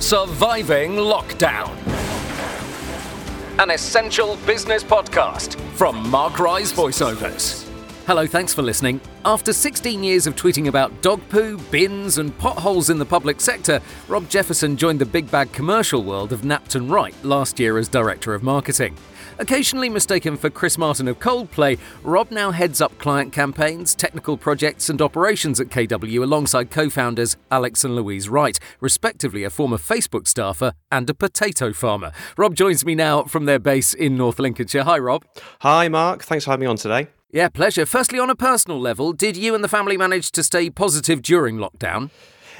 Surviving Lockdown. An essential business podcast from Mark Rise Voiceovers. Hello, thanks for listening. After 16 years of tweeting about dog poo, bins, and potholes in the public sector, Rob Jefferson joined the big bag commercial world of Knapton Wright last year as Director of Marketing. Occasionally mistaken for Chris Martin of Coldplay, Rob now heads up client campaigns, technical projects, and operations at KW alongside co founders Alex and Louise Wright, respectively a former Facebook staffer and a potato farmer. Rob joins me now from their base in North Lincolnshire. Hi, Rob. Hi, Mark. Thanks for having me on today. Yeah, pleasure. Firstly, on a personal level, did you and the family manage to stay positive during lockdown?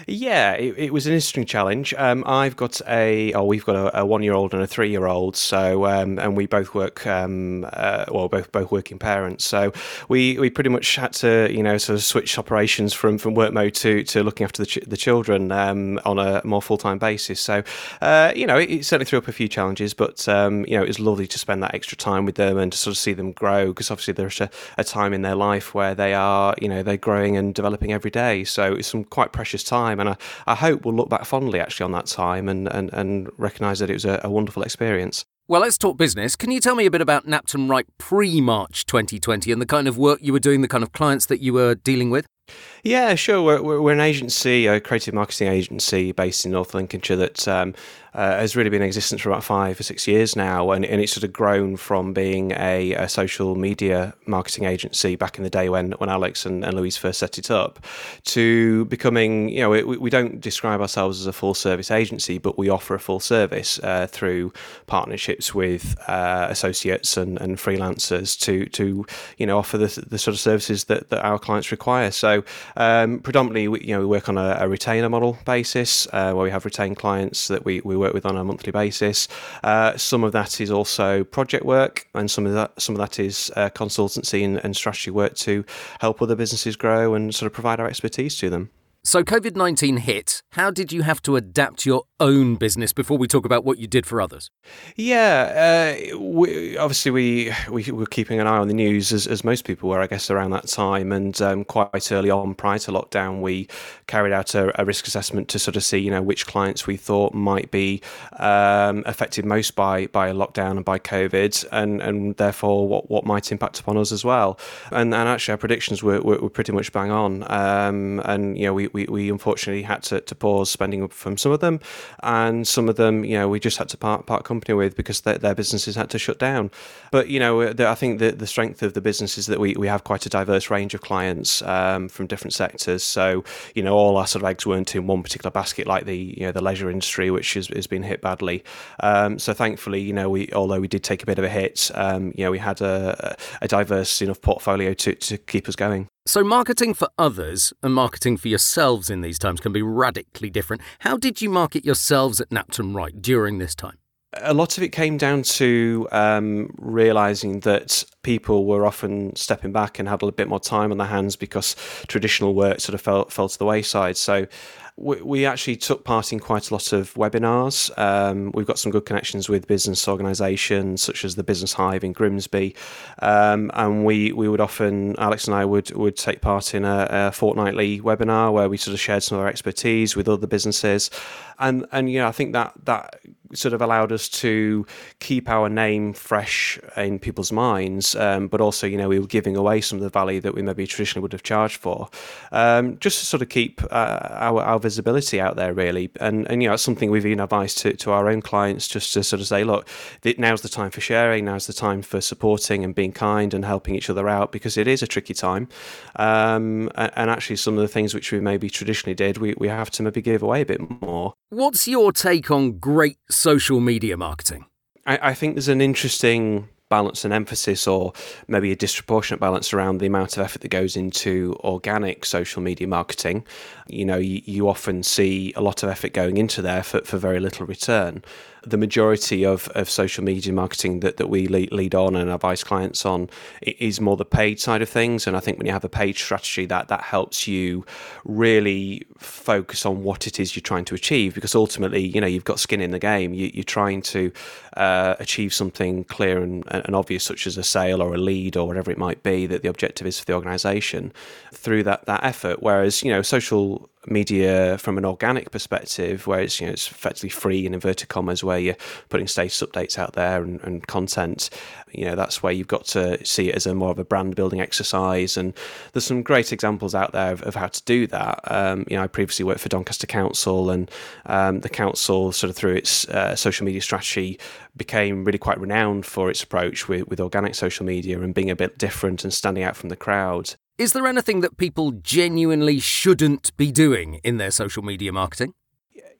Yeah, it, it, was an interesting challenge. Um, I've got a, oh, we've got a, a one-year-old and a three-year-old. So, um, and we both work, um, uh, well, both both working parents. So, we, we pretty much had to, you know, sort of switch operations from, from work mode to, to looking after the, ch- the children um, on a more full-time basis. So, uh, you know, it, it, certainly threw up a few challenges, but um, you know, it was lovely to spend that extra time with them and to sort of see them grow because obviously there's a, a time in their life where they are, you know, they're growing and developing every day. So, it's some quite precious time time. And I, I hope we'll look back fondly actually on that time and, and, and recognise that it was a, a wonderful experience. Well, let's talk business. Can you tell me a bit about Knapton Wright pre March 2020 and the kind of work you were doing, the kind of clients that you were dealing with? Yeah, sure. We're, we're, an agency, a creative marketing agency based in North Lincolnshire that um, uh, has really been in existence for about five or six years now, and, and it's sort of grown from being a, a, social media marketing agency back in the day when, when Alex and, and Louise first set it up to becoming, you know, we, don't describe ourselves as a full service agency, but we offer a full service uh, through partnerships with uh, associates and, and freelancers to, to, you know, offer the, the sort of services that, that our clients require. So um, predominantly, we, you know, we work on a, a retainer model basis uh, where we have retained clients that we, we work with on a monthly basis. Uh, some of that is also project work, and some of that some of that is uh, consultancy and, and strategy work to help other businesses grow and sort of provide our expertise to them. So, COVID 19 hit. How did you have to adapt your own business before we talk about what you did for others? Yeah, uh, we, obviously, we, we were keeping an eye on the news as, as most people were, I guess, around that time. And um, quite early on, prior to lockdown, we carried out a, a, risk assessment to sort of see, you know, which clients we thought might be um, affected most by, by a lockdown and by COVID, and, and therefore what, what might impact upon us as well. And, and actually, our predictions were, were, were pretty much bang on. Um, and, you know, we, we, we unfortunately had to, to pause spending from some of them, and some of them, you know, we just had to part, part company with because their, their businesses had to shut down. But, you know, the, I think the, the strength of the business is that we, we have quite a diverse range of clients um, from different sectors. So, you know, all our sort of eggs weren't in one particular basket like the, you know, the leisure industry, which has, has been hit badly. Um, so thankfully, you know, we although we did take a bit of a hit, um, you know, we had a, a diverse enough portfolio to, to keep us going. So, marketing for others and marketing for yourselves in these times can be radically different. How did you market yourselves at Knapton Wright during this time? A lot of it came down to um, realizing that people were often stepping back and had a bit more time on their hands because traditional work sort of fell, fell to the wayside. So, we, we actually took part in quite a lot of webinars. Um, we've got some good connections with business organisations such as the Business Hive in Grimsby, um, and we we would often Alex and I would would take part in a, a, fortnightly webinar where we sort of shared some of our expertise with other businesses, and and you know I think that that sort of allowed us to keep our name fresh in people's minds, um, but also, you know, we were giving away some of the value that we maybe traditionally would have charged for, um, just to sort of keep uh, our, our visibility out there, really. And, and you know, it's something we've even advised to, to our own clients just to sort of say, look, now's the time for sharing, now's the time for supporting and being kind and helping each other out because it is a tricky time. Um, and actually, some of the things which we maybe traditionally did, we, we have to maybe give away a bit more. What's your take on great social media marketing? I, I think there's an interesting balance and emphasis, or maybe a disproportionate balance around the amount of effort that goes into organic social media marketing. You know, you, you often see a lot of effort going into there for, for very little return the majority of, of social media marketing that, that we lead, lead on and advise clients on is more the paid side of things. And I think when you have a paid strategy, that that helps you really focus on what it is you're trying to achieve. Because ultimately, you know, you've got skin in the game. You, are trying to uh, achieve something clear and, and obvious, such as a sale or a lead or whatever it might be that the objective is for the organisation through that that effort. Whereas you know, social media from an organic perspective, where it's you know it's effectively free in inverted commas, where you're putting status updates out there and, and content. You know that's where you've got to see it as a more of a brand building exercise, and there's some great examples out there of, of how to do that. Um, you know, I previously worked for Doncaster Council, and um, the council sort of through its uh, social media strategy became really quite renowned for its approach with, with organic social media and being a bit different and standing out from the crowd. Is there anything that people genuinely shouldn't be doing in their social media marketing?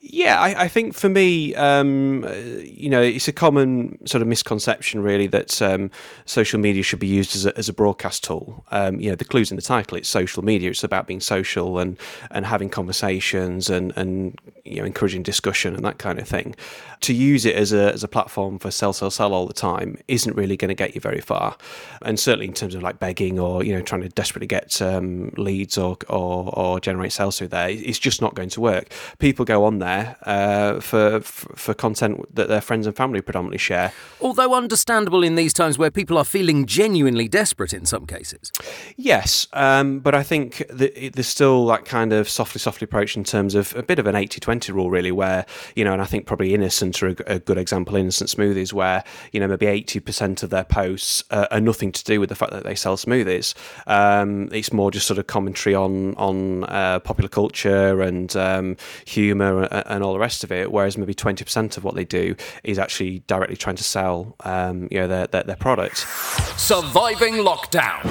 Yeah, I, I, think for me, um, you know, it's a common sort of misconception, really, that um, social media should be used as a, as a broadcast tool. Um, you know, the clues in the title, it's social media. It's about being social and, and having conversations and, and, you know, encouraging discussion and that kind of thing. To use it as a, as a platform for sell, sell, sell all the time isn't really going to get you very far. And certainly in terms of like begging or, you know, trying to desperately get um, leads or, or, or generate sales through there, it's just not going to work. People go on there uh, for, for content that their friends and family predominantly share. Although understandable in these times where people are feeling genuinely desperate in some cases. Yes, um, but I think there's still that kind of softly, softly approach in terms of a bit of an 80-20 rule, really, where you know, and I think probably Innocent are a, a good example. Innocent Smoothies, where you know maybe 80% of their posts uh, are nothing to do with the fact that they sell smoothies. Um, it's more just sort of commentary on on uh, popular culture and um, humour and all the rest of it. Whereas maybe twenty percent of what they do is actually directly trying to sell, um, you know, their, their their product. Surviving lockdown.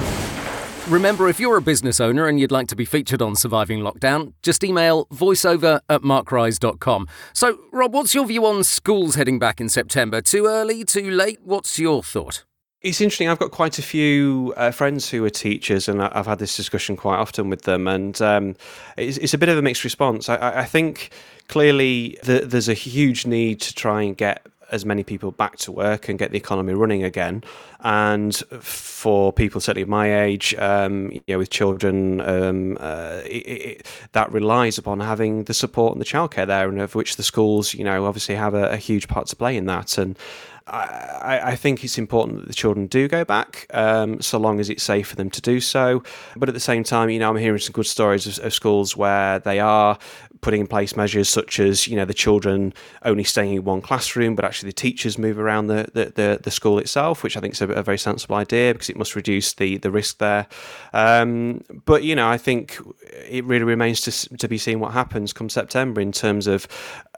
Remember, if you're a business owner and you'd like to be featured on Surviving Lockdown, just email voiceover at markrise.com. So, Rob, what's your view on schools heading back in September? Too early, too late? What's your thought? It's interesting. I've got quite a few uh, friends who are teachers, and I've had this discussion quite often with them, and um, it's, it's, a bit of a mixed response. I, I think clearly the, there's a huge need to try and get as many people back to work and get the economy running again. And for people certainly of my age, um, you know, with children, um, uh, it, it, that relies upon having the support and the childcare there, and of which the schools, you know, obviously have a, a huge part to play in that. And I, I, think it's important that the children do go back, um, so long as it's safe for them to do so. But at the same time, you know, I'm hearing some good stories of, of schools where they are putting in place measures such as you know the children only staying in one classroom, but actually the teachers move around the the, the, the school itself, which I think is a, a, very sensible idea because it must reduce the the risk there. Um, but you know, I think it really remains to to be seen what happens come September in terms of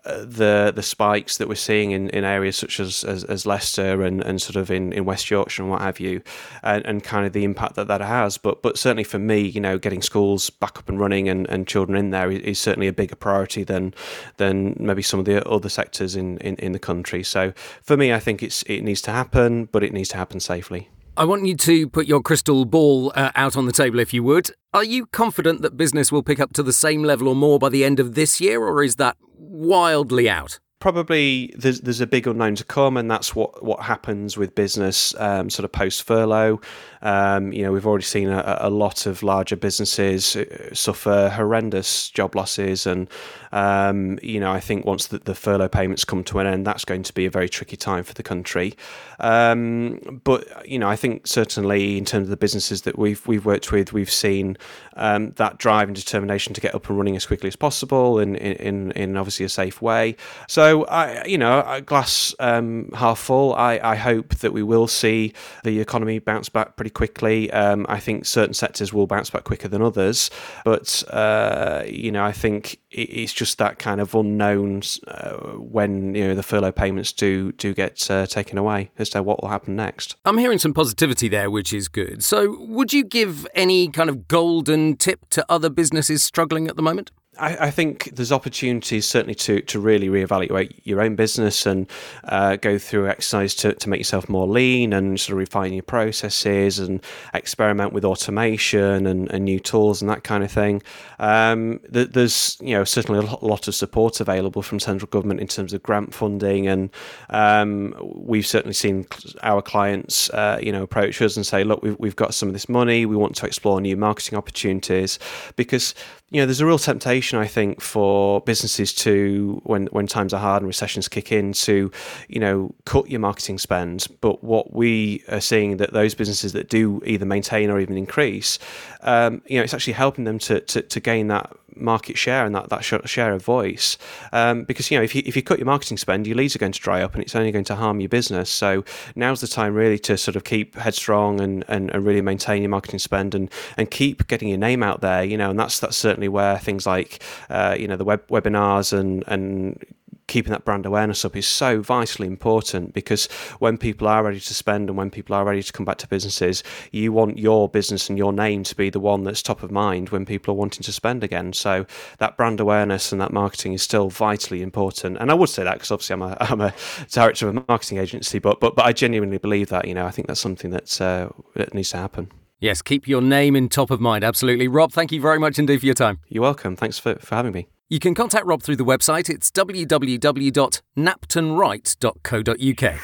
the the spikes that we're seeing in, in areas such as, as, as, Leicester and, and sort of in, in West Yorkshire and what have you, and, and kind of the impact that that has. But but certainly for me, you know, getting schools back up and running and, and children in there is, certainly a bigger priority than than maybe some of the other sectors in, in, in the country. So for me, I think it's it needs to happen, but it needs to happen safely. I want you to put your crystal ball uh, out on the table if you would. Are you confident that business will pick up to the same level or more by the end of this year, or is that wildly out? probably there's there's a big unknown to come, and that's what what happens with business um, sort of post furlough. Um, you know, we've already seen a, a, lot of larger businesses uh, suffer horrendous job losses, and um, you know, I think once the, the, furlough payments come to an end, that's going to be a very tricky time for the country. Um, but you know, I think certainly in terms of the businesses that we've we've worked with, we've seen um, that drive and determination to get up and running as quickly as possible, in in, in obviously a safe way. So I, you know, glass um, half full. I, I hope that we will see the economy bounce back pretty quickly. Um, I think certain sectors will bounce back quicker than others, but uh, you know, I think it's just that kind of unknown uh, when you know the furlough payments do do get uh, taken away as to what will happen next. I'm hearing some positivity there, which is good. So, would you give any kind of golden tip to other businesses struggling at the moment? I, I, think there's opportunities certainly to, to really reevaluate your own business and uh, go through exercise to, to make yourself more lean and sort of refine your processes and experiment with automation and, and new tools and that kind of thing. Um, there's you know certainly a lot of support available from central government in terms of grant funding and um, we've certainly seen our clients uh, you know approach us and say look we've, we've got some of this money we want to explore new marketing opportunities because you know there's a real temptation I think, for businesses to when when times are hard and recessions kick in to, you know, cut your marketing spend. But what we are seeing that those businesses that do either maintain or even increase, um, you know, it's actually helping them to, to, to gain that market share and that, that share of voice. Um, because, you know, if you, if you cut your marketing spend, your leads are going to dry up and it's only going to harm your business. So now's the time really to sort of keep headstrong and, and, and really maintain your marketing spend and, and keep getting your name out there, you know, and that's, that's certainly where things like, uh, you know, the web webinars and, and keeping that brand awareness up is so vitally important because when people are ready to spend and when people are ready to come back to businesses, you want your business and your name to be the one that's top of mind when people are wanting to spend again. So that brand awareness and that marketing is still vitally important. And I would say that because obviously I'm a, I'm a director of a marketing agency, but, but, but I genuinely believe that, you know, I think that's something that's, uh, that needs to happen. Yes, keep your name in top of mind. Absolutely. Rob, thank you very much indeed for your time. You're welcome. Thanks for, for having me. You can contact Rob through the website. It's www.knaptonwright.co.uk.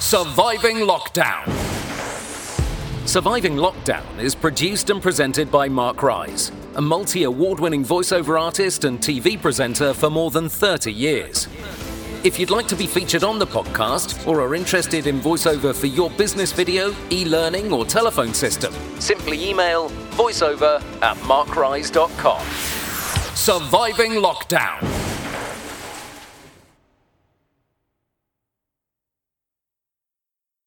Surviving Lockdown. Surviving Lockdown is produced and presented by Mark Rise, a multi award winning voiceover artist and TV presenter for more than 30 years. If you'd like to be featured on the podcast or are interested in voiceover for your business video, e learning, or telephone system, simply email voiceover at markrise.com. Surviving Lockdown.